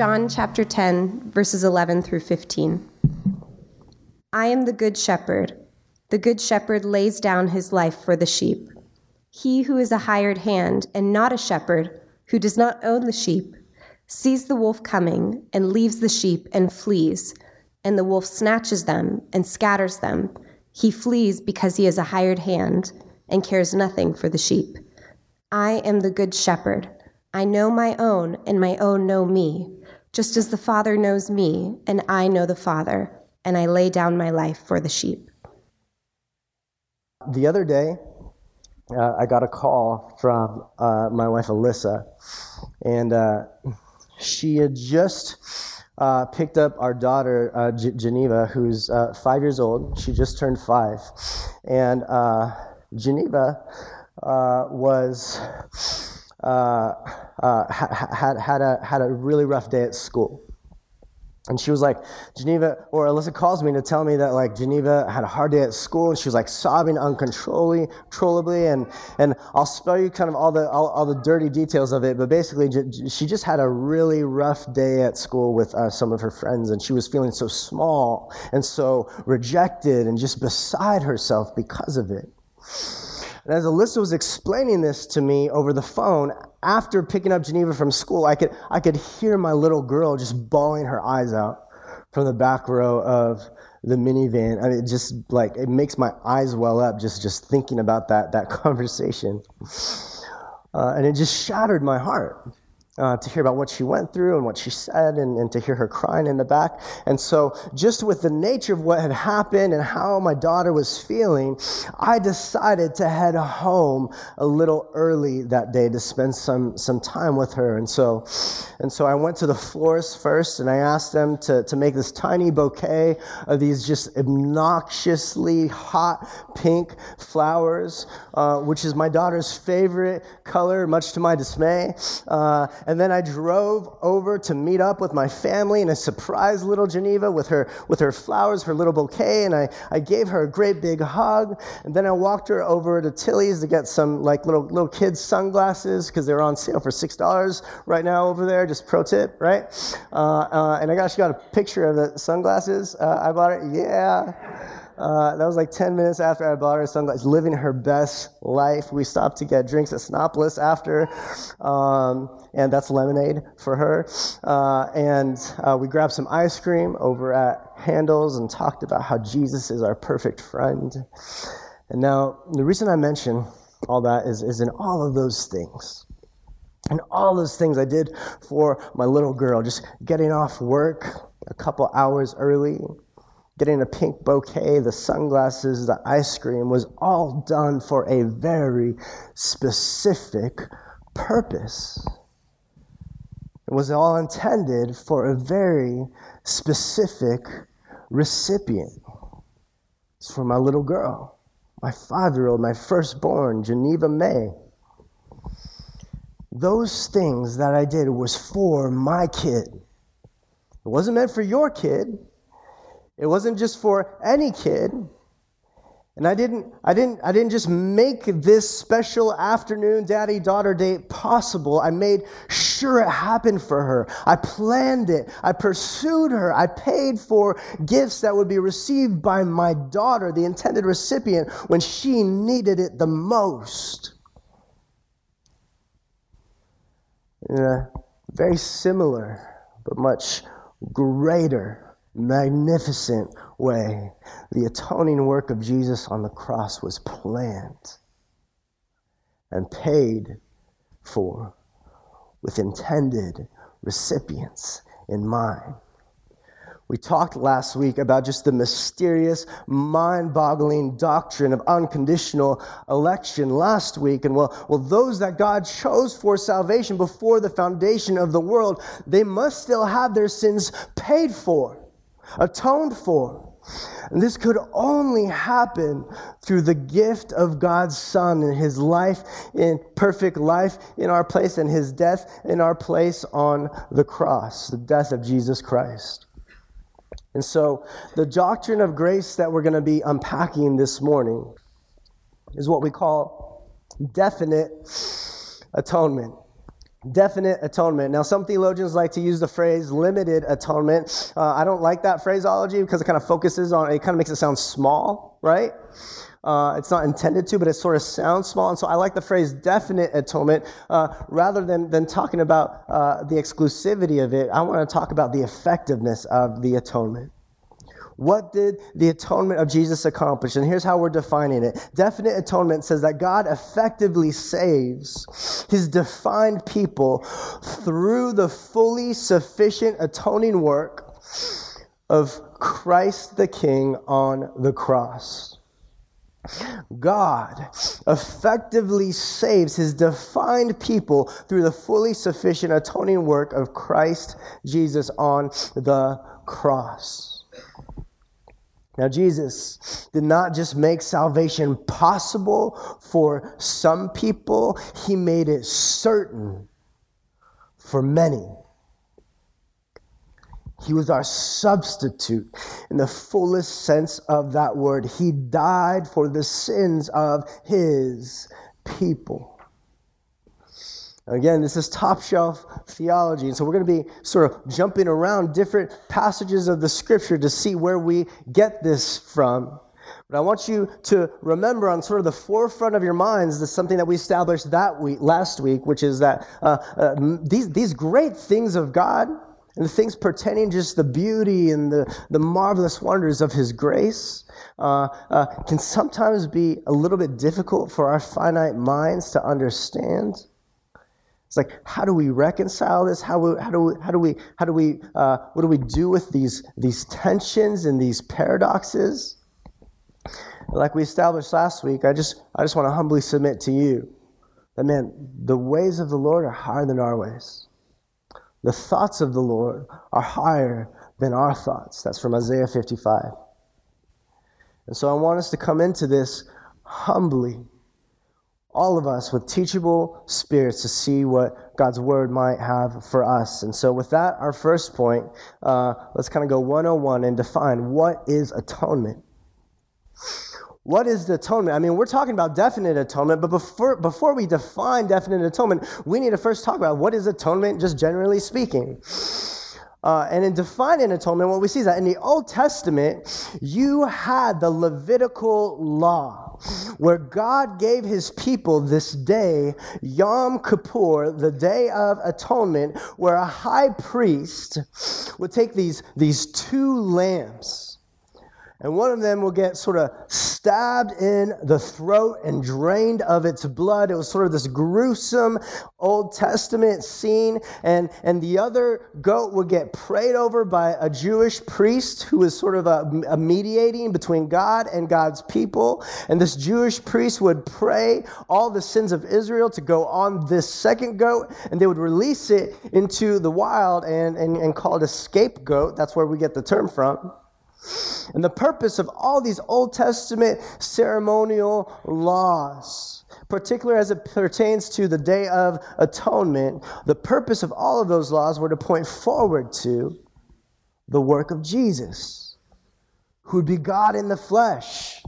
John chapter 10, verses 11 through 15. I am the good shepherd. The good shepherd lays down his life for the sheep. He who is a hired hand and not a shepherd, who does not own the sheep, sees the wolf coming and leaves the sheep and flees, and the wolf snatches them and scatters them. He flees because he is a hired hand and cares nothing for the sheep. I am the good shepherd. I know my own, and my own know me, just as the Father knows me, and I know the Father, and I lay down my life for the sheep. The other day, uh, I got a call from uh, my wife Alyssa, and uh, she had just uh, picked up our daughter uh, G- Geneva, who's uh, five years old. She just turned five, and Geneva was had had a had a really rough day at school. And she was like, Geneva, or Alyssa calls me to tell me that like Geneva had a hard day at school and she was like sobbing uncontrollably, controllably. And, and I'll spell you kind of all the, all, all the dirty details of it. But basically, she just had a really rough day at school with uh, some of her friends. And she was feeling so small and so rejected and just beside herself because of it. And as Alyssa was explaining this to me over the phone, after picking up Geneva from school, I could, I could hear my little girl just bawling her eyes out from the back row of the minivan. I mean, it just like, it makes my eyes well up just, just thinking about that, that conversation. Uh, and it just shattered my heart uh, to hear about what she went through and what she said and, and, to hear her crying in the back. And so, just with the nature of what had happened and how my daughter was feeling, I decided to head home a little early that day to spend some, some time with her. And so, and so I went to the florist first and I asked them to, to make this tiny bouquet of these just obnoxiously hot pink flowers, uh, which is my daughter's favorite color, much to my dismay. Uh, and then I drove over to meet up with my family and I surprised little Geneva with her, with her flowers, her little bouquet, and I, I gave her a great big hug. And then I walked her over to Tilly's to get some like little, little kids' sunglasses because they're on sale for $6 right now over there. Just pro tip, right? Uh, uh, and I got, she got a picture of the sunglasses uh, I bought her. Yeah. Uh, that was like 10 minutes after I bought her sunglasses, living her best life. We stopped to get drinks at Sinopolis after, um, and that's lemonade for her. Uh, and uh, we grabbed some ice cream over at Handel's and talked about how Jesus is our perfect friend. And now, the reason I mention all that is, is in all of those things. And all those things I did for my little girl, just getting off work a couple hours early, getting a pink bouquet, the sunglasses, the ice cream was all done for a very specific purpose. It was all intended for a very specific recipient. It's for my little girl, my five year old, my firstborn, Geneva May. Those things that I did was for my kid. It wasn't meant for your kid. It wasn't just for any kid. And I didn't, I didn't, I didn't just make this special afternoon daddy daughter date possible. I made sure it happened for her. I planned it. I pursued her. I paid for gifts that would be received by my daughter, the intended recipient, when she needed it the most. In a very similar, but much greater magnificent way, the atoning work of Jesus on the cross was planned and paid for with intended recipients in mind. We talked last week about just the mysterious, mind boggling doctrine of unconditional election last week. And well, well, those that God chose for salvation before the foundation of the world, they must still have their sins paid for atoned for. And this could only happen through the gift of God's Son and his life in perfect life in our place and his death in our place on the cross, the death of Jesus Christ. And so, the doctrine of grace that we're going to be unpacking this morning is what we call definite atonement. Definite atonement. Now, some theologians like to use the phrase limited atonement. Uh, I don't like that phraseology because it kind of focuses on, it kind of makes it sound small, right? Uh, it's not intended to, but it sort of sounds small. And so I like the phrase definite atonement uh, rather than, than talking about uh, the exclusivity of it. I want to talk about the effectiveness of the atonement. What did the atonement of Jesus accomplish? And here's how we're defining it. Definite atonement says that God effectively saves his defined people through the fully sufficient atoning work of Christ the King on the cross. God effectively saves his defined people through the fully sufficient atoning work of Christ Jesus on the cross. Now, Jesus did not just make salvation possible for some people, he made it certain for many. He was our substitute in the fullest sense of that word. He died for the sins of his people. Again, this is top shelf theology. And so we're going to be sort of jumping around different passages of the scripture to see where we get this from. But I want you to remember on sort of the forefront of your minds this something that we established that week, last week, which is that uh, uh, these, these great things of God and the things pertaining just the beauty and the, the marvelous wonders of His grace uh, uh, can sometimes be a little bit difficult for our finite minds to understand. It's like, how do we reconcile this? How, how do we, how do we, how do we, uh, what do we do with these, these tensions and these paradoxes? Like we established last week, I just, I just want to humbly submit to you that, man, the ways of the Lord are higher than our ways. The thoughts of the Lord are higher than our thoughts. That's from Isaiah 55. And so I want us to come into this humbly all of us with teachable spirits to see what God's word might have for us. And so, with that, our first point, uh, let's kind of go 101 and define what is atonement. What is the atonement? I mean, we're talking about definite atonement, but before, before we define definite atonement, we need to first talk about what is atonement, just generally speaking. Uh, and in defining atonement, what we see is that in the Old Testament, you had the Levitical law, where God gave his people this day, Yom Kippur, the day of atonement, where a high priest would take these, these two lambs and one of them will get sort of stabbed in the throat and drained of its blood. It was sort of this gruesome Old Testament scene. And, and the other goat would get prayed over by a Jewish priest who was sort of a, a mediating between God and God's people. And this Jewish priest would pray all the sins of Israel to go on this second goat, and they would release it into the wild and, and, and call it a scapegoat. That's where we get the term from. And the purpose of all these Old Testament ceremonial laws, particularly as it pertains to the Day of Atonement, the purpose of all of those laws were to point forward to the work of Jesus, who'd be God in the flesh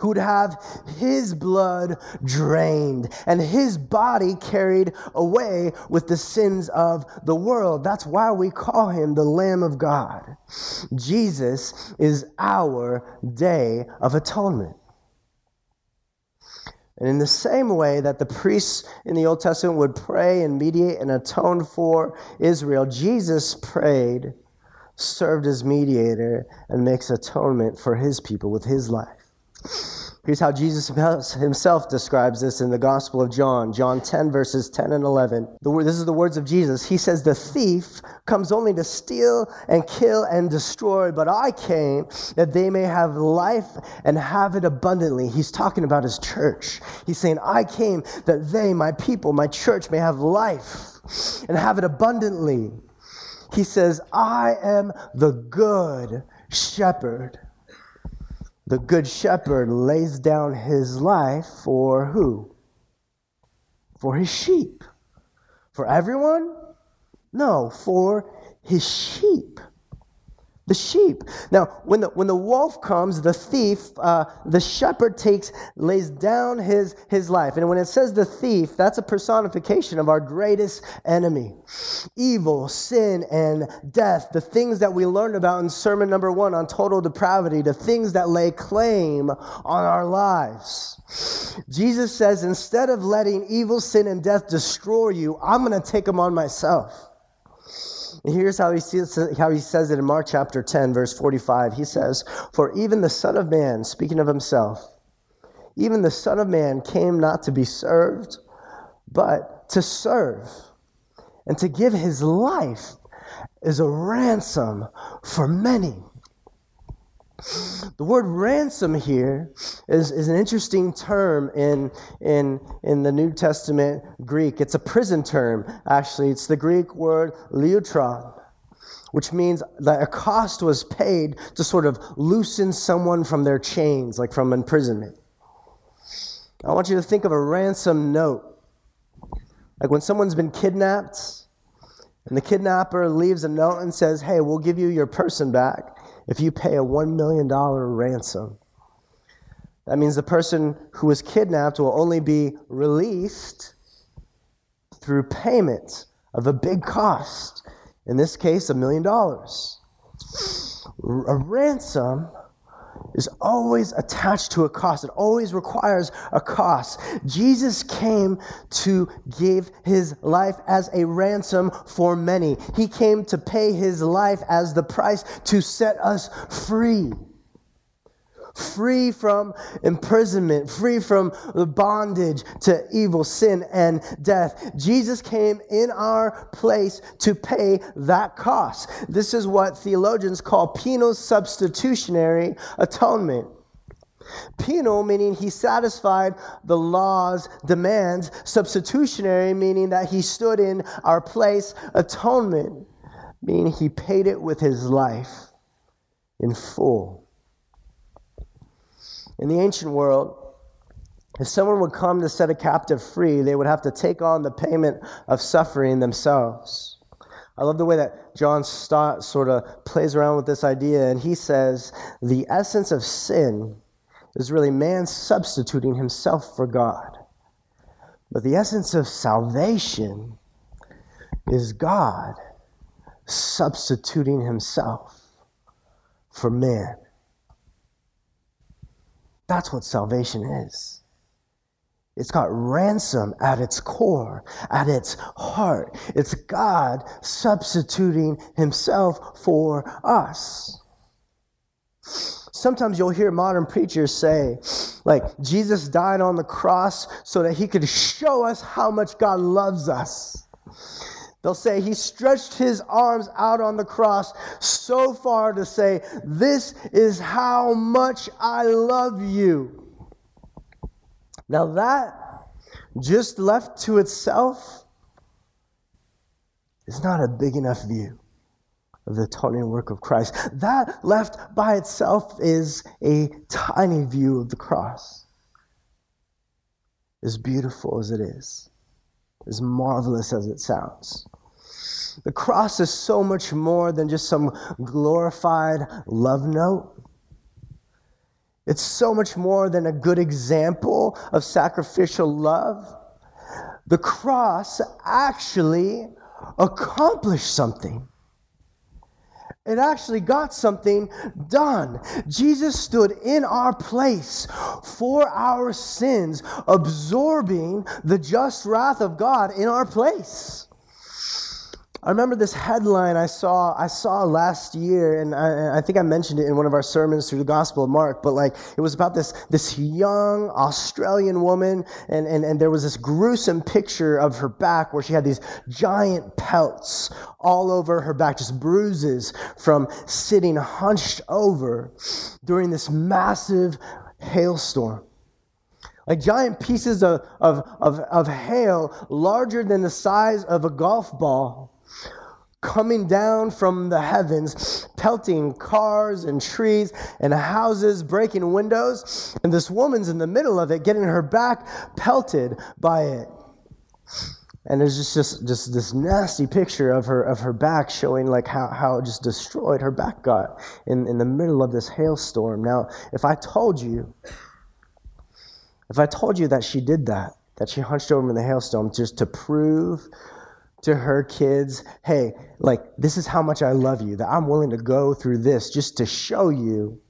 who'd have his blood drained and his body carried away with the sins of the world. That's why we call him the Lamb of God. Jesus is our day of atonement. And in the same way that the priests in the Old Testament would pray and mediate and atone for Israel, Jesus prayed, served as mediator, and makes atonement for his people with his life. Here's how Jesus himself describes this in the Gospel of John, John 10, verses 10 and 11. This is the words of Jesus. He says, The thief comes only to steal and kill and destroy, but I came that they may have life and have it abundantly. He's talking about his church. He's saying, I came that they, my people, my church, may have life and have it abundantly. He says, I am the good shepherd. The good shepherd lays down his life for who? For his sheep. For everyone? No, for his sheep. The sheep. Now, when the, when the wolf comes, the thief, uh, the shepherd takes, lays down his, his life. And when it says the thief, that's a personification of our greatest enemy evil, sin, and death. The things that we learned about in sermon number one on total depravity, the things that lay claim on our lives. Jesus says, instead of letting evil, sin, and death destroy you, I'm going to take them on myself. And here's how he, sees, how he says it in Mark chapter 10, verse 45. He says, For even the Son of Man, speaking of himself, even the Son of Man came not to be served, but to serve, and to give his life as a ransom for many. The word ransom here is, is an interesting term in, in, in the New Testament Greek. It's a prison term, actually. It's the Greek word liutron, which means that a cost was paid to sort of loosen someone from their chains, like from imprisonment. I want you to think of a ransom note. Like when someone's been kidnapped, and the kidnapper leaves a note and says, Hey, we'll give you your person back if you pay a $1 million ransom. That means the person who was kidnapped will only be released through payment of a big cost. In this case, a million dollars. A ransom is always attached to a cost. It always requires a cost. Jesus came to give his life as a ransom for many. He came to pay his life as the price to set us free free from imprisonment, free from the bondage to evil, sin, and death. Jesus came in our place to pay that cost. This is what theologians call penal substitutionary atonement. Penal, meaning he satisfied the law's demands. Substitutionary, meaning that he stood in our place. Atonement, meaning he paid it with his life in full. In the ancient world, if someone would come to set a captive free, they would have to take on the payment of suffering themselves. I love the way that John Stott sort of plays around with this idea, and he says the essence of sin is really man substituting himself for God. But the essence of salvation is God substituting himself for man. That's what salvation is. It's got ransom at its core, at its heart. It's God substituting himself for us. Sometimes you'll hear modern preachers say, like, Jesus died on the cross so that he could show us how much God loves us. They'll say he stretched his arms out on the cross so far to say, This is how much I love you. Now, that just left to itself is not a big enough view of the atoning work of Christ. That left by itself is a tiny view of the cross. As beautiful as it is as marvelous as it sounds. The cross is so much more than just some glorified love note. It's so much more than a good example of sacrificial love. The cross actually accomplished something. It actually got something done. Jesus stood in our place for our sins, absorbing the just wrath of God in our place. I remember this headline I saw I saw last year, and I, I, think I mentioned it in one of our sermons through the Gospel of Mark. But like, it was about this this young Australian woman, and, and and there was this gruesome picture of her back where she had these giant pelts all over her back, just bruises from sitting hunched over during this massive hailstorm like giant pieces of, of, of, of hail larger than the size of a golf ball coming down from the heavens, pelting cars and trees and houses, breaking windows. And this woman's in the middle of it, getting her back pelted by it. and there's just, just just this nasty picture of her of her back showing like how, how just destroyed her back got in, in the middle of this hailstorm. Now, if I told you if I told you that she did that, that she hunched over in the hailstorm just to prove to her kids, hey, like this is how much I love you, that I'm willing to go through this just to show you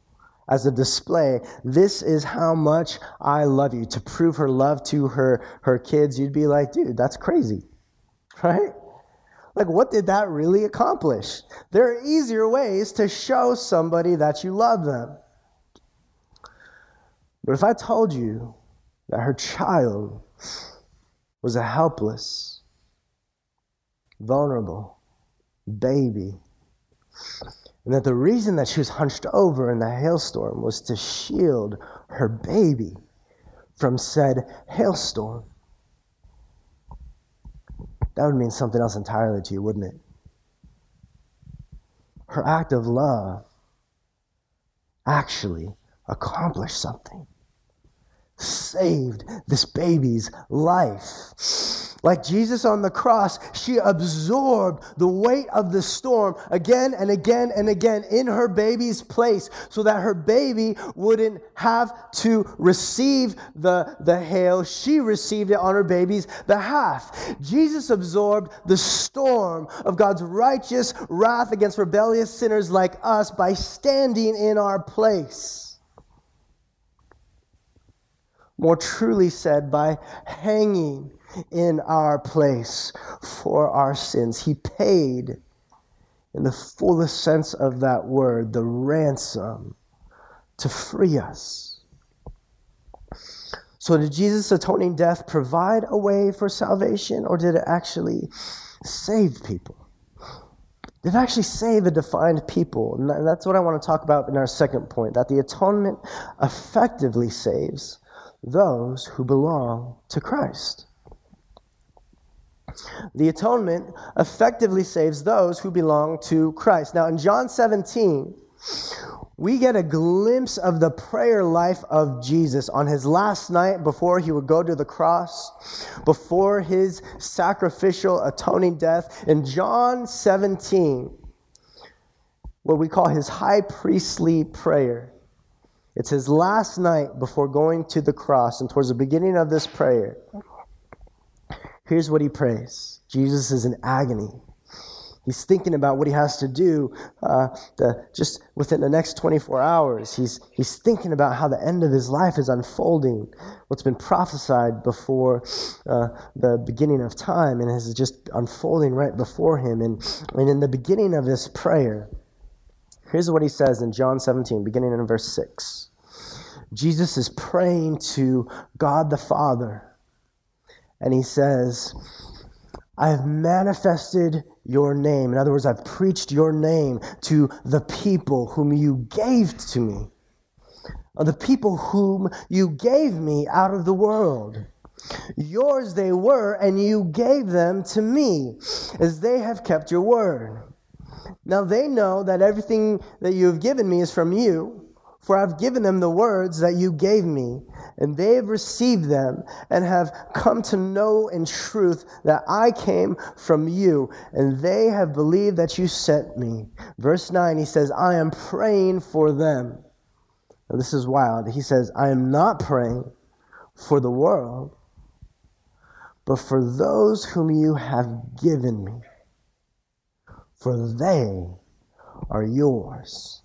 as a display. This is how much I love you. To prove her love to her, her kids, you'd be like, dude, that's crazy. Right? Like, what did that really accomplish? There are easier ways to show somebody that you love them. But if I told you that her child was a helpless, vulnerable baby, and that the reason that she was hunched over in the hailstorm was to shield her baby from said hailstorm. That would mean something else entirely to you, wouldn't it? Her act of love actually accomplished something, saved this baby's life. Like Jesus on the cross, she absorbed the weight of the storm again and again and again in her baby's place so that her baby wouldn't have to receive the, the hail. She received it on her baby's behalf. Jesus absorbed the storm of God's righteous wrath against rebellious sinners like us by standing in our place. More truly said, by hanging in our place for our sins. He paid, in the fullest sense of that word, the ransom to free us. So, did Jesus' atoning death provide a way for salvation, or did it actually save people? Did it actually save a defined people? And that's what I want to talk about in our second point that the atonement effectively saves those who belong to Christ. The atonement effectively saves those who belong to Christ. Now, in John 17, we get a glimpse of the prayer life of Jesus on his last night before he would go to the cross, before his sacrificial atoning death. In John 17, what we call his high priestly prayer. It's his last night before going to the cross, and towards the beginning of this prayer, Here's what he prays Jesus is in agony. He's thinking about what he has to do uh, the, just within the next 24 hours. He's, he's thinking about how the end of his life is unfolding, what's been prophesied before uh, the beginning of time, and is just unfolding right before him. And, and in the beginning of this prayer, here's what he says in John 17, beginning in verse 6. Jesus is praying to God the Father and he says, I have manifested your name. In other words, I've preached your name to the people whom you gave to me, the people whom you gave me out of the world. Yours they were, and you gave them to me, as they have kept your word. Now they know that everything that you have given me is from you, for I've given them the words that you gave me and they have received them and have come to know in truth that I came from you, and they have believed that you sent me. Verse 9, he says, I am praying for them. Now, this is wild. He says, I am not praying for the world, but for those whom you have given me, for they are yours.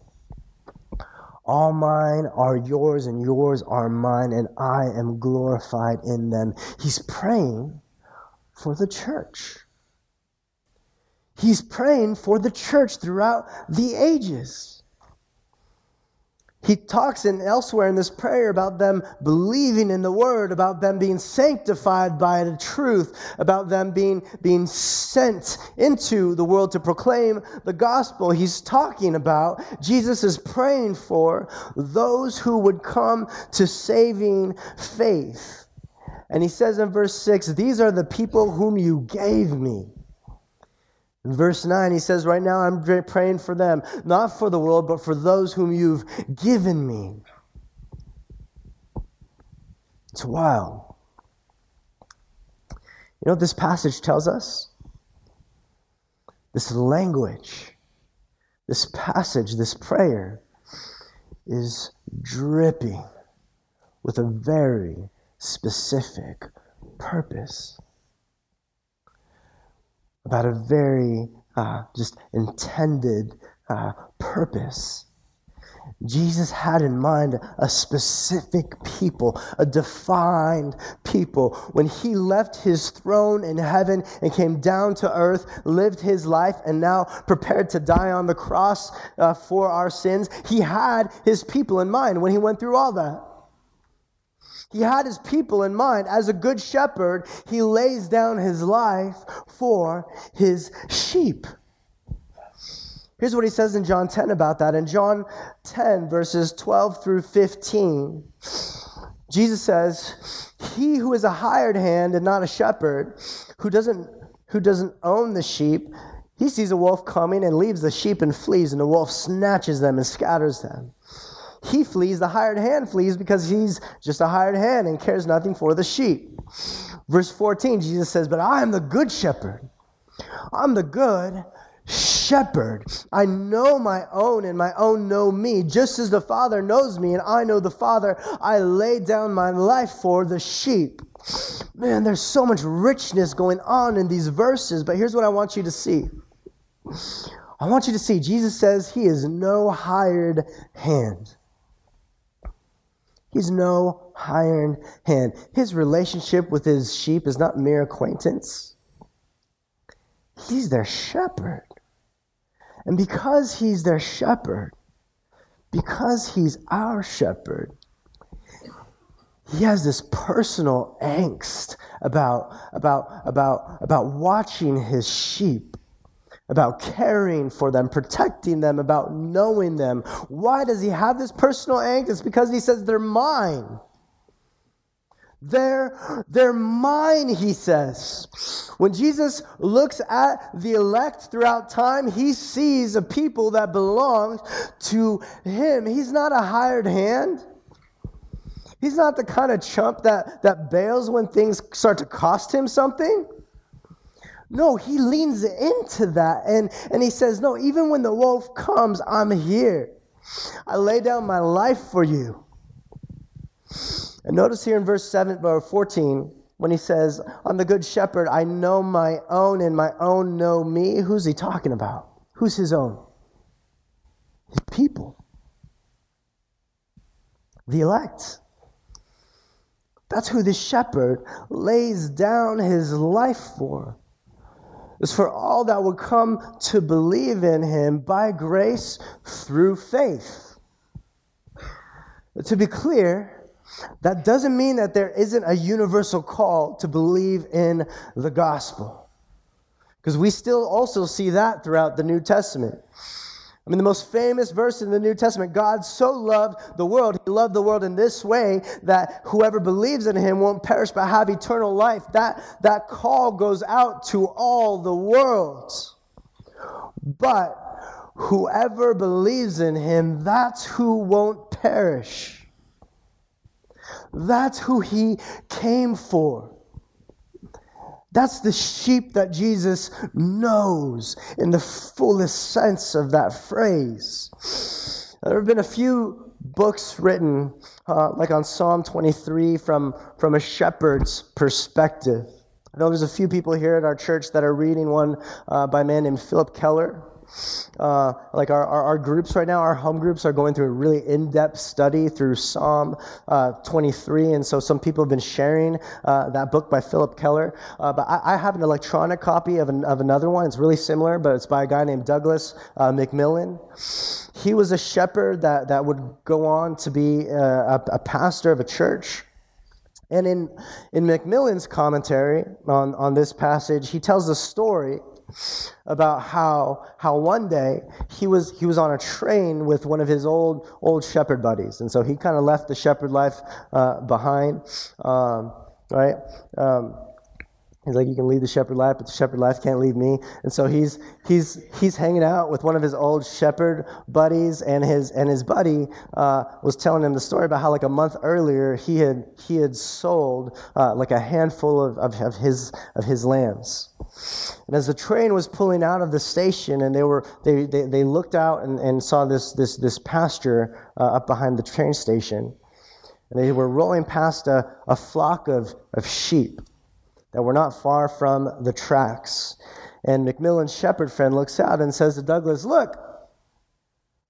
All mine are yours, and yours are mine, and I am glorified in them. He's praying for the church. He's praying for the church throughout the ages. He talks in elsewhere in this prayer about them believing in the word, about them being sanctified by the truth, about them being, being sent into the world to proclaim the gospel. He's talking about, Jesus is praying for those who would come to saving faith. And he says in verse 6, These are the people whom you gave me. In verse 9, he says, Right now I'm praying for them, not for the world, but for those whom you've given me. It's wild. You know what this passage tells us? This language, this passage, this prayer is dripping with a very specific purpose about a very uh, just intended uh, purpose. Jesus had in mind a specific people, a defined people. When he left his throne in heaven and came down to earth, lived his life, and now prepared to die on the cross uh, for our sins, he had his people in mind when he went through all that. He had his people in mind. As a good shepherd, he lays down his life for his sheep. Here's what he says in John 10 about that. In John 10, verses 12 through 15, Jesus says, He who is a hired hand and not a shepherd, who doesn't, who doesn't own the sheep, he sees a wolf coming and leaves the sheep and flees, and the wolf snatches them and scatters them. He flees, the hired hand flees because he's just a hired hand and cares nothing for the sheep. Verse 14, Jesus says, But I am the good shepherd. I'm the good shepherd. I know my own, and my own know me. Just as the Father knows me, and I know the Father, I lay down my life for the sheep. Man, there's so much richness going on in these verses, but here's what I want you to see. I want you to see Jesus says he is no hired hand. He's no hired hand. His relationship with his sheep is not mere acquaintance. He's their shepherd. And because he's their shepherd, because he's our shepherd, he has this personal angst about, about, about, about watching his sheep about caring for them, protecting them, about knowing them. Why does he have this personal angst? It's because he says they're mine. They're, they're mine, he says. When Jesus looks at the elect throughout time, he sees a people that belong to him. He's not a hired hand. He's not the kind of chump that, that bails when things start to cost him something. No, he leans into that and, and he says, No, even when the wolf comes, I'm here. I lay down my life for you. And notice here in verse 7 or 14, when he says, I'm the good shepherd, I know my own, and my own know me. Who's he talking about? Who's his own? His people. The elect. That's who the shepherd lays down his life for is for all that would come to believe in him by grace through faith. To be clear, that doesn't mean that there isn't a universal call to believe in the gospel. Because we still also see that throughout the New Testament. I mean, the most famous verse in the New Testament God so loved the world, He loved the world in this way that whoever believes in Him won't perish but have eternal life. That, that call goes out to all the world. But whoever believes in Him, that's who won't perish. That's who He came for. That's the sheep that Jesus knows in the fullest sense of that phrase. There have been a few books written, uh, like on Psalm 23, from, from a shepherd's perspective. I know there's a few people here at our church that are reading one uh, by a man named Philip Keller. Uh, like our, our, our, groups right now, our home groups are going through a really in depth study through Psalm uh, 23. And so some people have been sharing uh, that book by Philip Keller. Uh, but I, I, have an electronic copy of, an, of another one. It's really similar, but it's by a guy named Douglas uh, McMillan. He was a shepherd that, that would go on to be uh, a, a pastor of a church. And in, in McMillan's commentary on, on this passage, he tells a story about how how one day he was he was on a train with one of his old old shepherd buddies, and so he kind of left the shepherd life uh, behind, um, right? Um, He's like, you can leave the shepherd life, but the shepherd life can't leave me. And so he's he's he's hanging out with one of his old shepherd buddies, and his and his buddy uh, was telling him the story about how like a month earlier he had he had sold uh, like a handful of, of, of his of his lambs. And as the train was pulling out of the station, and they were they they, they looked out and, and saw this this this pasture uh, up behind the train station, and they were rolling past a, a flock of, of sheep that we're not far from the tracks. And McMillan's shepherd friend looks out and says to Douglas, Look,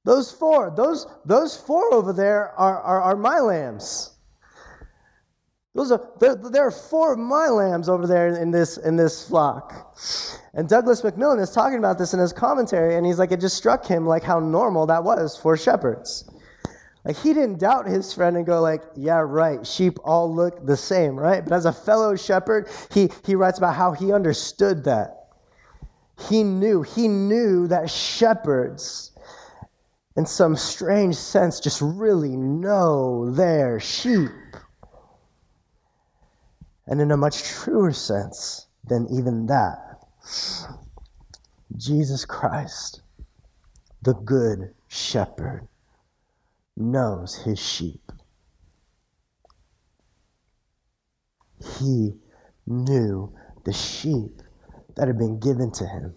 those four, those, those four over there are, are, are my lambs. Those are, there, there are four of my lambs over there in this, in this flock. And Douglas McMillan is talking about this in his commentary, and he's like, it just struck him like how normal that was for shepherds. Like he didn't doubt his friend and go like, yeah, right, sheep all look the same, right? But as a fellow shepherd, he, he writes about how he understood that. He knew, he knew that shepherds, in some strange sense, just really know their sheep. And in a much truer sense than even that, Jesus Christ, the Good Shepherd knows his sheep. He knew the sheep that had been given to him.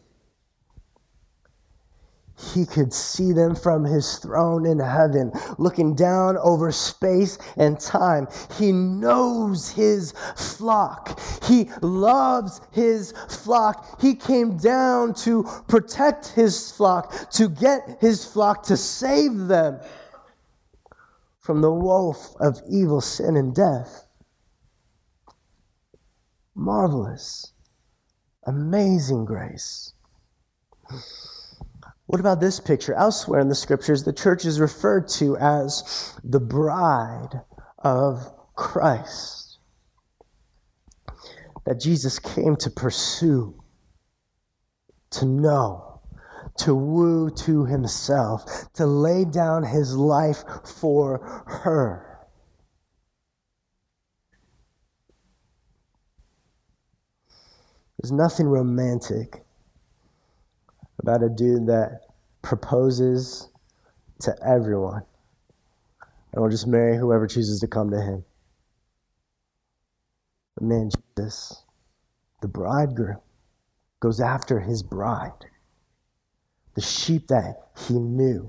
He could see them from his throne in heaven, looking down over space and time. He knows his flock. He loves his flock. He came down to protect his flock, to get his flock, to save them from the wolf of evil, sin, and death. Marvelous, amazing grace. What about this picture? Elsewhere in the scriptures, the church is referred to as the bride of Christ. That Jesus came to pursue, to know, to woo to himself, to lay down his life for her. There's nothing romantic about a dude that proposes to everyone and will just marry whoever chooses to come to him. But man, Jesus, the bridegroom, goes after his bride the sheep that he knew.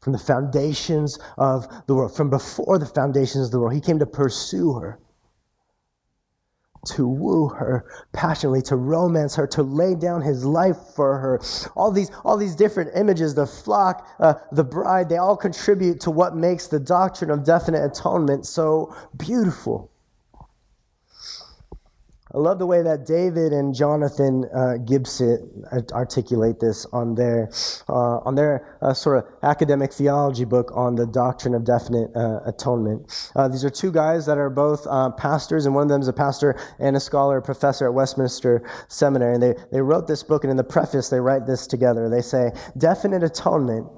From the foundations of the world, from before the foundations of the world, he came to pursue her, to woo her passionately, to romance her, to lay down his life for her. All these, all these different images, the flock, uh, the bride, they all contribute to what makes the doctrine of definite atonement so beautiful. I love the way that David and Jonathan uh, Gibson articulate this on their uh, on their uh, sort of academic theology book on the doctrine of definite uh, atonement. Uh, these are two guys that are both uh, pastors, and one of them is a pastor and a scholar, a professor at Westminster Seminary. And they, they wrote this book, and in the preface, they write this together. They say, Definite atonement,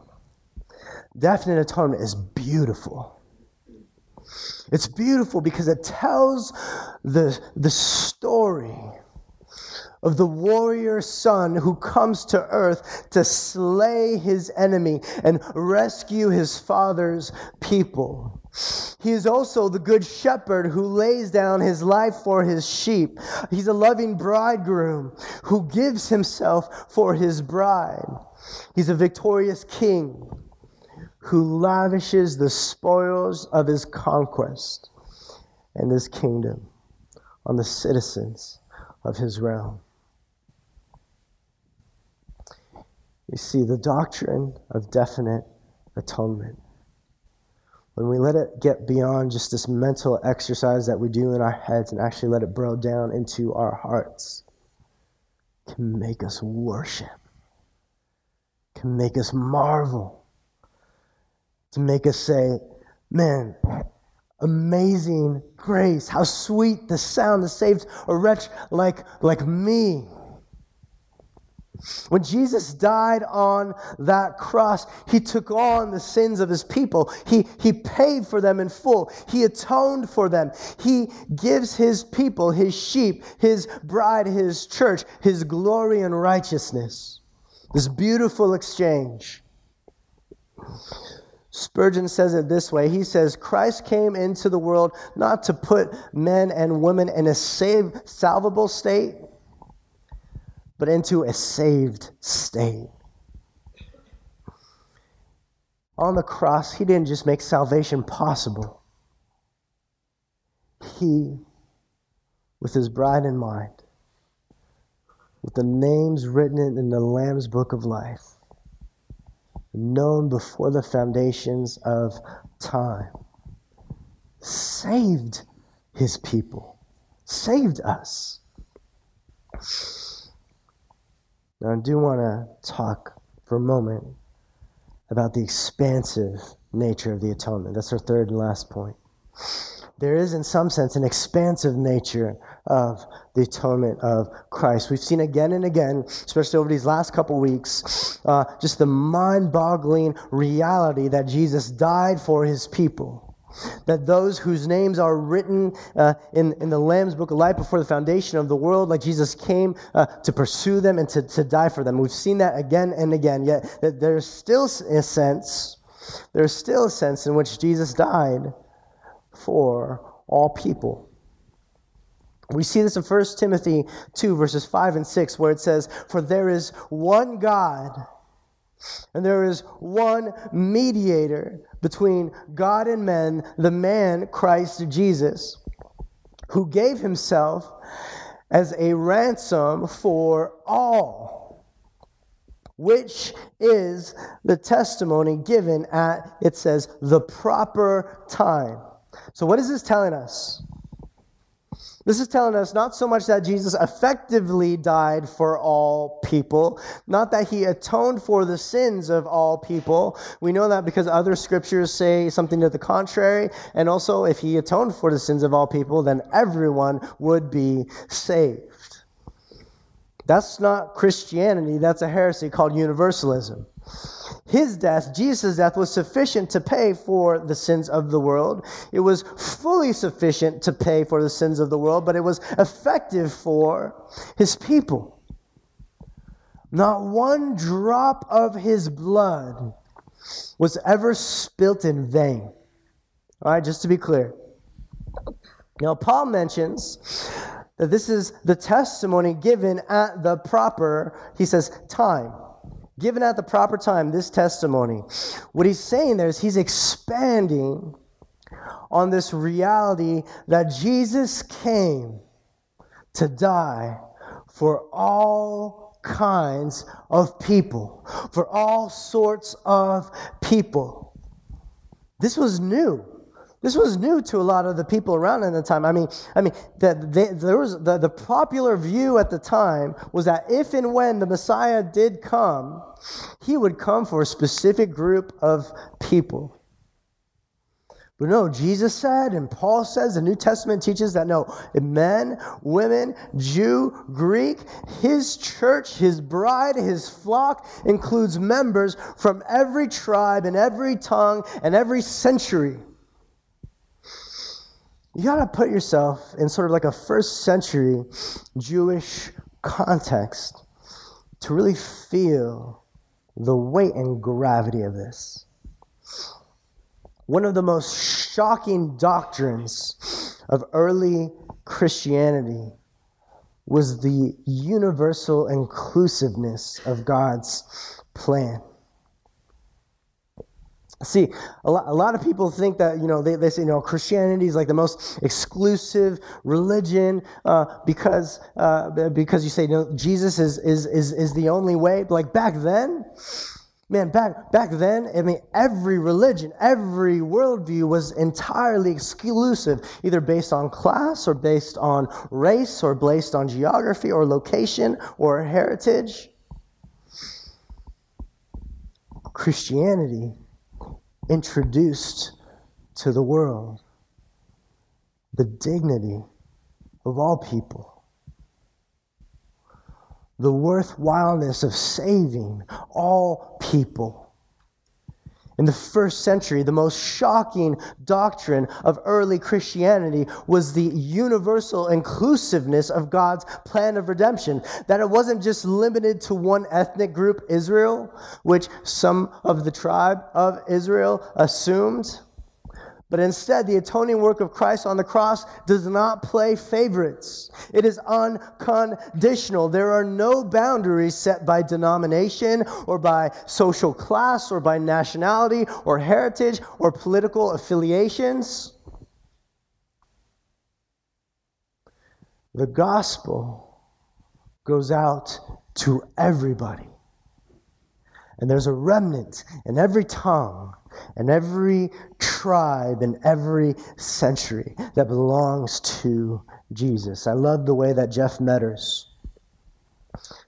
definite atonement is beautiful. It's beautiful because it tells the, the story of the warrior son who comes to earth to slay his enemy and rescue his father's people. He is also the good shepherd who lays down his life for his sheep. He's a loving bridegroom who gives himself for his bride. He's a victorious king who lavishes the spoils of his conquest and his kingdom on the citizens of his realm. You see, the doctrine of definite atonement, when we let it get beyond just this mental exercise that we do in our heads and actually let it burrow down into our hearts, can make us worship, can make us marvel to make us say, Man, amazing grace, how sweet the sound that saves a wretch like, like me. When Jesus died on that cross, he took on the sins of his people. He, he paid for them in full. He atoned for them. He gives his people, his sheep, his bride, his church, his glory and righteousness. This beautiful exchange. Spurgeon says it this way. He says, Christ came into the world not to put men and women in a save, salvable state, but into a saved state. On the cross, he didn't just make salvation possible, he, with his bride in mind, with the names written in the Lamb's book of life, known before the foundations of time, saved his people, saved us. Now, I do want to talk for a moment about the expansive nature of the atonement. That's our third and last point. There is, in some sense, an expansive nature of the atonement of Christ. We've seen again and again, especially over these last couple weeks, uh, just the mind boggling reality that Jesus died for his people that those whose names are written uh, in, in the Lamb's book of life before the foundation of the world, like Jesus came uh, to pursue them and to, to die for them. We've seen that again and again, yet there's still a sense, there's still a sense in which Jesus died for all people. We see this in 1 Timothy 2, verses 5 and 6, where it says, For there is one God and there is one mediator between God and men, the man Christ Jesus, who gave himself as a ransom for all, which is the testimony given at, it says, the proper time. So, what is this telling us? This is telling us not so much that Jesus effectively died for all people, not that he atoned for the sins of all people. We know that because other scriptures say something to the contrary. And also, if he atoned for the sins of all people, then everyone would be saved. That's not Christianity, that's a heresy called universalism. His death, Jesus' death, was sufficient to pay for the sins of the world. It was fully sufficient to pay for the sins of the world, but it was effective for his people. Not one drop of his blood was ever spilt in vain. All right, just to be clear. Now, Paul mentions that this is the testimony given at the proper, he says, time given at the proper time this testimony. What he's saying there is he's expanding on this reality that Jesus came to die for all kinds of people, for all sorts of people. This was new. This was new to a lot of the people around at the time. I mean, I mean, that there was the, the popular view at the time was that if and when the Messiah did come, he would come for a specific group of people. But no, Jesus said, and Paul says, the New Testament teaches that no, men, women, Jew, Greek, his church, his bride, his flock includes members from every tribe and every tongue and every century you got to put yourself in sort of like a first century Jewish context to really feel the weight and gravity of this. One of the most shocking doctrines of early Christianity was the universal inclusiveness of God's plan. See, a lot, a lot of people think that, you know, they, they say, you know, Christianity is like the most exclusive religion uh, because, uh, because you say, you know, Jesus is, is, is, is the only way. Like back then, man, back, back then, I mean, every religion, every worldview was entirely exclusive, either based on class or based on race or based on geography or location or heritage. Christianity introduced to the world the dignity of all people, the worthwhileness of saving all people. In the first century, the most shocking doctrine of early Christianity was the universal inclusiveness of God's plan of redemption. That it wasn't just limited to one ethnic group, Israel, which some of the tribe of Israel assumed. But instead, the atoning work of Christ on the cross does not play favorites. It is unconditional. There are no boundaries set by denomination or by social class or by nationality or heritage or political affiliations. The gospel goes out to everybody. And there's a remnant in every tongue and every tribe and every century that belongs to Jesus. I love the way that Jeff Medders,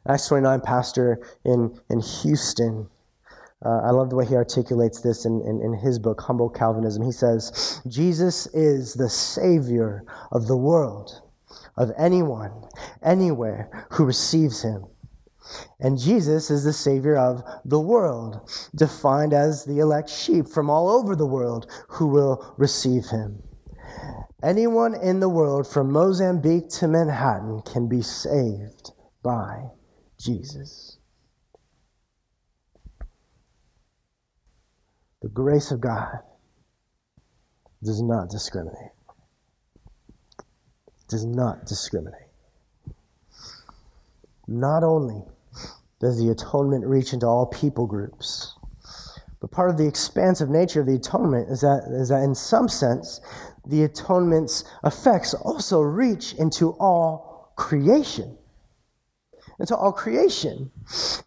Acts 29 pastor in, in Houston, uh, I love the way he articulates this in, in, in his book, Humble Calvinism. He says, Jesus is the Savior of the world, of anyone, anywhere who receives him. And Jesus is the Savior of the world, defined as the elect sheep from all over the world who will receive him. Anyone in the world from Mozambique to Manhattan can be saved by Jesus. The grace of God does not discriminate. Does not discriminate. Not only does the atonement reach into all people groups. But part of the expansive nature of the atonement is that, is that in some sense, the atonement's effects also reach into all creation. Into all creation.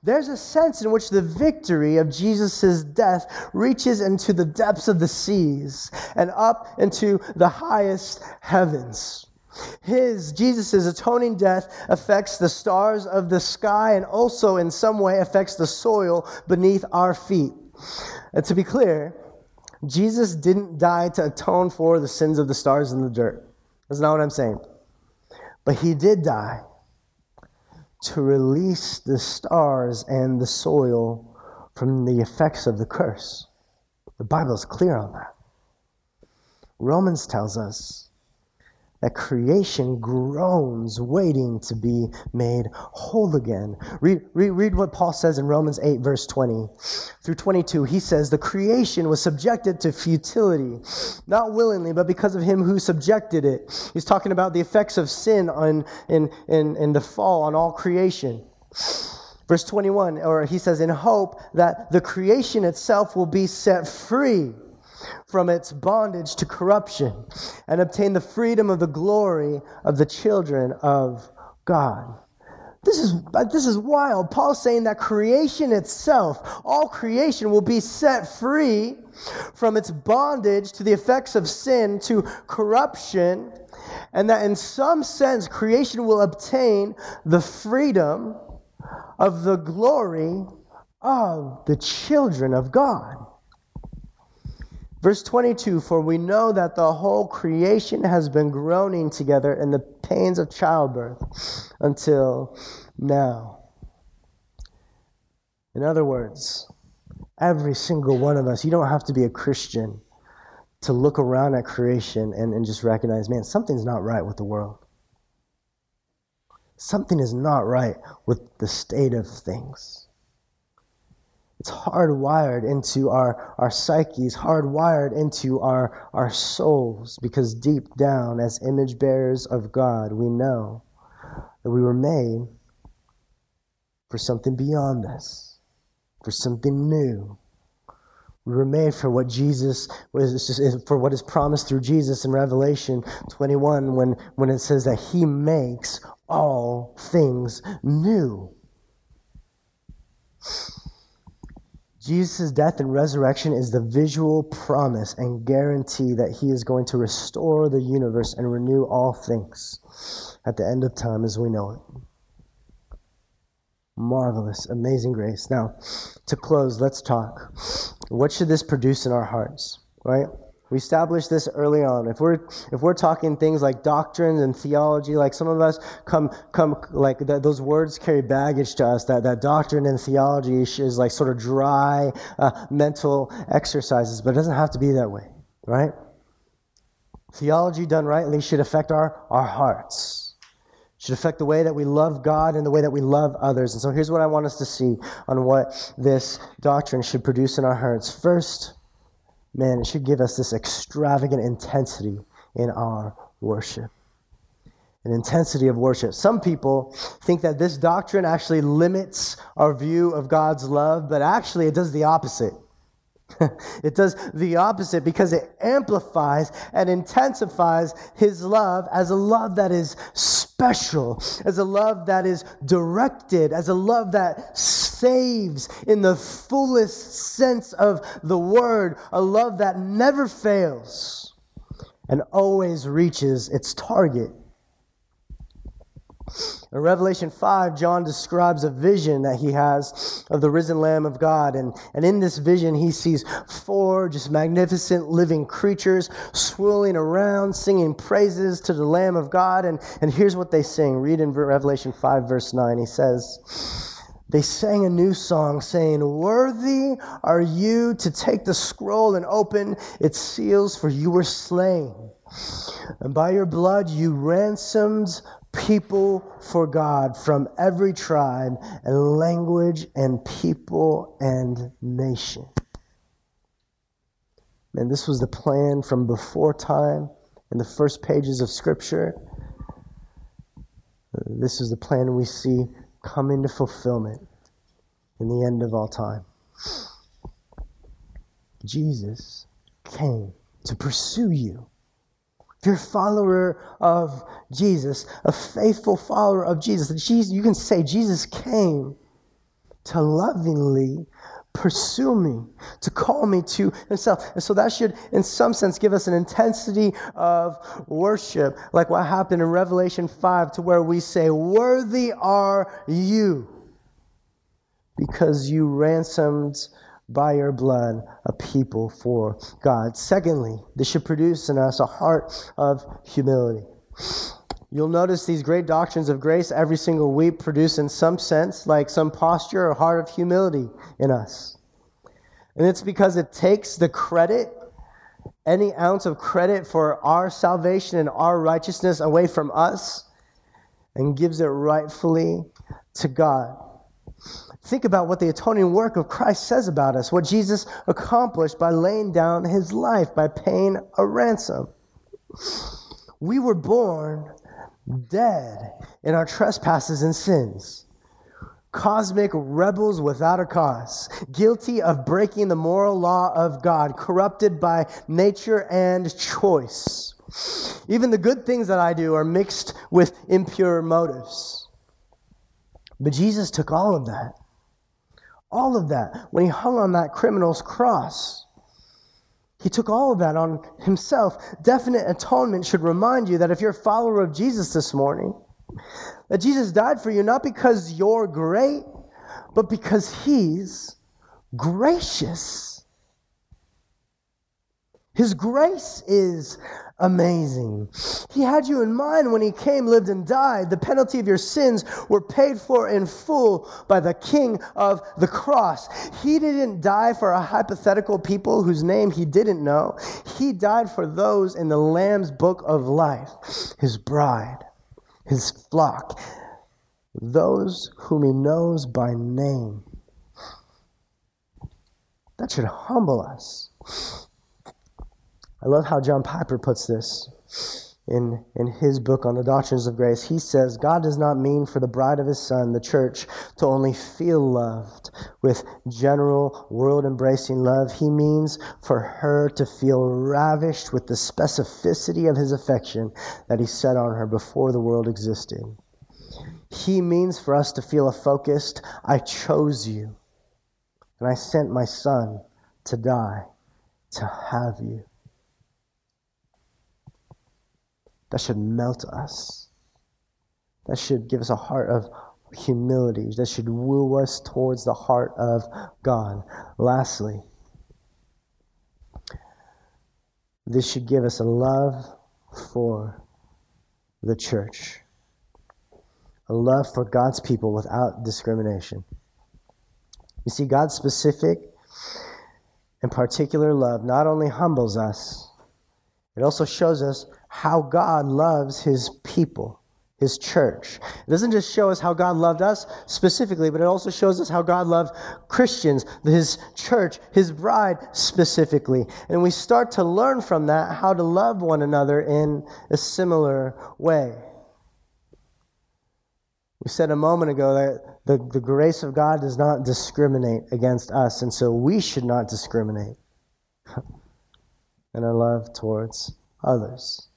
There's a sense in which the victory of Jesus' death reaches into the depths of the seas and up into the highest heavens. His, Jesus' atoning death affects the stars of the sky and also in some way affects the soil beneath our feet. And to be clear, Jesus didn't die to atone for the sins of the stars and the dirt. That's not what I'm saying. But he did die to release the stars and the soil from the effects of the curse. The Bible is clear on that. Romans tells us that creation groans, waiting to be made whole again. Read, read, read, what Paul says in Romans 8, verse 20 through 22. He says, The creation was subjected to futility, not willingly, but because of him who subjected it. He's talking about the effects of sin on, in, in, in the fall on all creation. Verse 21, or he says, In hope that the creation itself will be set free from its bondage to corruption and obtain the freedom of the glory of the children of God. This is, this is wild. Paul's saying that creation itself, all creation, will be set free from its bondage to the effects of sin, to corruption, and that in some sense, creation will obtain the freedom of the glory of the children of God. Verse 22 For we know that the whole creation has been groaning together in the pains of childbirth until now. In other words, every single one of us, you don't have to be a Christian to look around at creation and, and just recognize, man, something's not right with the world. Something is not right with the state of things. It's hardwired into our, our psyches, hardwired into our, our souls, because deep down, as image bearers of God, we know that we were made for something beyond this, for something new. We were made for what Jesus was, for what is promised through Jesus in Revelation 21 when, when it says that he makes all things new. Jesus' death and resurrection is the visual promise and guarantee that he is going to restore the universe and renew all things at the end of time as we know it. Marvelous, amazing grace. Now, to close, let's talk. What should this produce in our hearts, right? We established this early on. If we're if we're talking things like doctrine and theology, like some of us come come like th- those words carry baggage to us. That that doctrine and theology is like sort of dry uh, mental exercises, but it doesn't have to be that way, right? Theology done rightly should affect our our hearts. Should affect the way that we love God and the way that we love others. And so here's what I want us to see on what this doctrine should produce in our hearts. First, man, it should give us this extravagant intensity in our worship. An intensity of worship. Some people think that this doctrine actually limits our view of God's love, but actually it does the opposite. it does the opposite because it amplifies and intensifies his love as a love that is special, as a love that is directed, as a love that saves in the fullest sense of the word, a love that never fails and always reaches its target. In Revelation 5, John describes a vision that he has of the risen Lamb of God. And, and in this vision, he sees four just magnificent living creatures swirling around, singing praises to the Lamb of God. And, and here's what they sing. Read in Revelation 5, verse 9. He says, they sang a new song saying, Worthy are you to take the scroll and open its seals, for you were slain. And by your blood you ransomed people for God from every tribe and language and people and nation. And this was the plan from before time in the first pages of Scripture. This is the plan we see come into fulfillment in the end of all time. Jesus came to pursue you if you're a follower of Jesus, a faithful follower of Jesus, Jesus, you can say Jesus came to lovingly pursue me, to call me to himself. And so that should, in some sense, give us an intensity of worship, like what happened in Revelation 5, to where we say, Worthy are you, because you ransomed by your blood a people for God. Secondly, this should produce in us a heart of humility. You'll notice these great doctrines of grace every single week produce, in some sense, like some posture or heart of humility in us. And it's because it takes the credit, any ounce of credit for our salvation and our righteousness away from us and gives it rightfully to God. Think about what the atoning work of Christ says about us, what Jesus accomplished by laying down his life, by paying a ransom. We were born dead in our trespasses and sins, cosmic rebels without a cause, guilty of breaking the moral law of God, corrupted by nature and choice. Even the good things that I do are mixed with impure motives. But Jesus took all of that all of that. When he hung on that criminal's cross, he took all of that on himself. Definite atonement should remind you that if you're a follower of Jesus this morning, that Jesus died for you not because you're great, but because he's gracious. His grace is amazing. He had you in mind when he came, lived, and died. The penalty of your sins were paid for in full by the king of the cross. He didn't die for a hypothetical people whose name he didn't know. He died for those in the Lamb's book of life, his bride, his flock, those whom he knows by name. That should humble us. I love how John Piper puts this in, in his book on the doctrines of grace. He says, God does not mean for the bride of his son, the church, to only feel loved with general world embracing love. He means for her to feel ravished with the specificity of his affection that he set on her before the world existed. He means for us to feel a focused, I chose you, and I sent my son to die to have you. That should melt us. That should give us a heart of humility. That should woo us towards the heart of God. Lastly, this should give us a love for the church, a love for God's people without discrimination. You see, God's specific and particular love not only humbles us, it also shows us how God loves his people his church. It doesn't just show us how God loved us specifically, but it also shows us how God loved Christians, his church, his bride specifically. And we start to learn from that how to love one another in a similar way. We said a moment ago that the, the grace of God does not discriminate against us, and so we should not discriminate in our love towards others.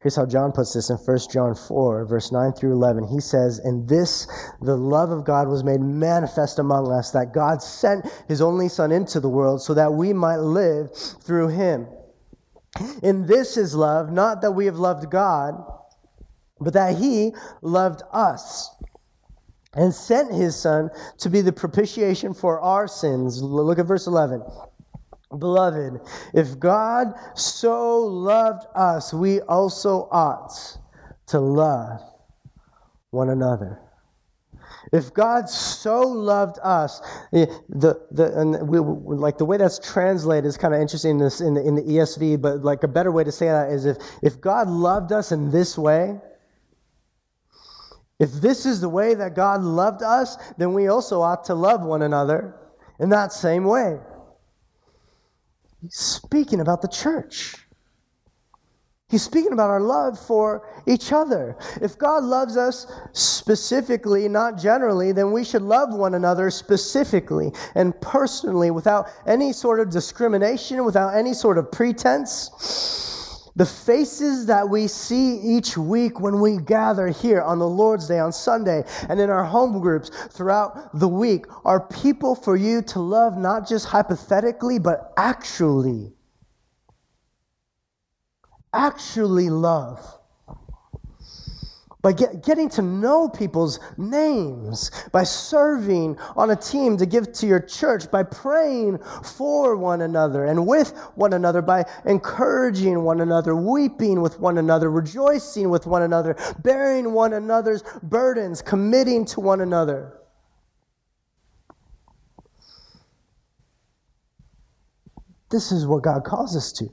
Here's how John puts this in 1 John 4, verse 9 through 11. He says, In this, the love of God was made manifest among us, that God sent his only Son into the world so that we might live through him. In this is love, not that we have loved God, but that he loved us and sent his Son to be the propitiation for our sins. Look at verse 11. Beloved, if God so loved us, we also ought to love one another. If God so loved us, eh, the, the, and we, like the way that's translated is kind of interesting in, this, in, the, in the ESV, but like a better way to say that is if, if God loved us in this way, if this is the way that God loved us, then we also ought to love one another in that same way. He's speaking about the church. He's speaking about our love for each other. If God loves us specifically, not generally, then we should love one another specifically and personally without any sort of discrimination, without any sort of pretense. The faces that we see each week when we gather here on the Lord's Day, on Sunday, and in our home groups throughout the week are people for you to love not just hypothetically, but actually. Actually love by get, getting to know people's names, by serving on a team to give to your church, by praying for one another and with one another, by encouraging one another, weeping with one another, rejoicing with one another, bearing one another's burdens, committing to one another. This is what God calls us to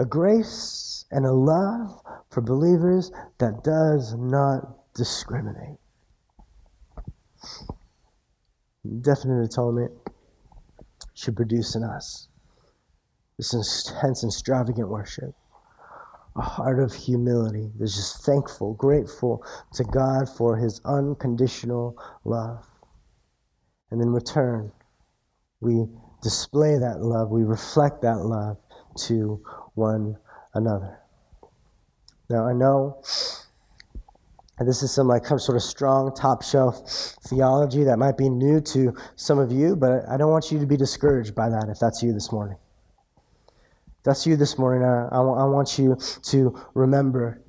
a grace and a love for believers that does not discriminate. Definite atonement should produce in us this intense, and extravagant worship, a heart of humility that's just thankful, grateful to God for his unconditional love. And in return, we display that love, we reflect that love to one another. Now, I know this is some like some sort of strong top shelf theology that might be new to some of you, but I don't want you to be discouraged by that if that's you this morning. If that's you this morning. I, I, I want you to remember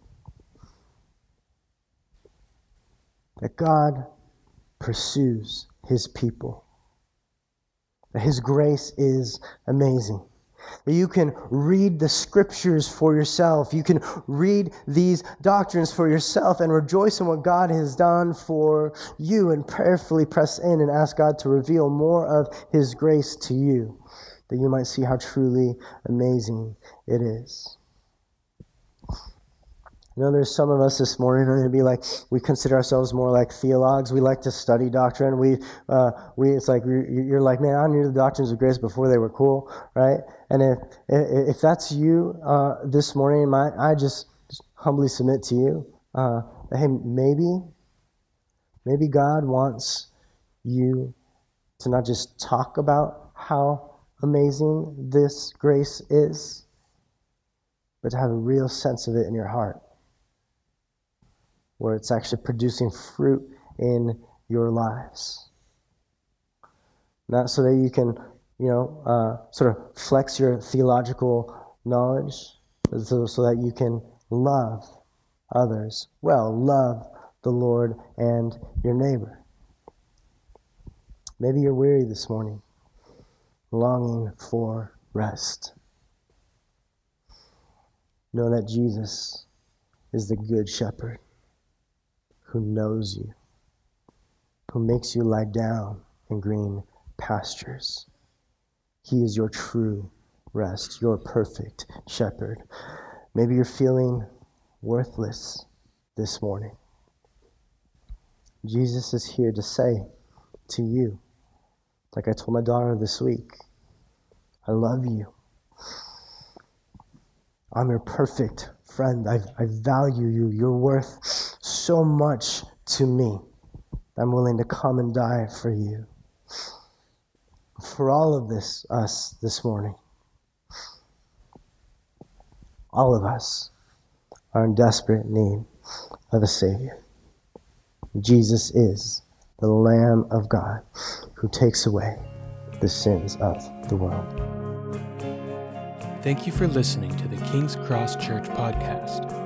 that God pursues his people, that his grace is amazing. You can read the scriptures for yourself. You can read these doctrines for yourself and rejoice in what God has done for you and prayerfully press in and ask God to reveal more of His grace to you that you might see how truly amazing it is. You know, there's some of us this morning going to be like, we consider ourselves more like theologues. We like to study doctrine. We, uh, we, it's like you're like, man, I knew the doctrines of grace before they were cool, right? And if if that's you uh, this morning, my, I just, humbly submit to you, uh, hey, maybe, maybe God wants you to not just talk about how amazing this grace is, but to have a real sense of it in your heart where it's actually producing fruit in your lives. Not so that you can, you know, uh, sort of flex your theological knowledge, so, so that you can love others well, love the Lord and your neighbor. Maybe you're weary this morning, longing for rest. Know that Jesus is the good shepherd who knows you, who makes you lie down in green pastures. He is your true rest, your perfect shepherd. Maybe you're feeling worthless this morning. Jesus is here to say to you, like I told my daughter this week, I love you. I'm your perfect friend. I, I value you. You're worth so much to me. I'm willing to come and die for you. For all of this, us this morning, all of us are in desperate need of a Savior. Jesus is the Lamb of God who takes away the sins of the world. Thank you for listening to the King's Cross Church podcast.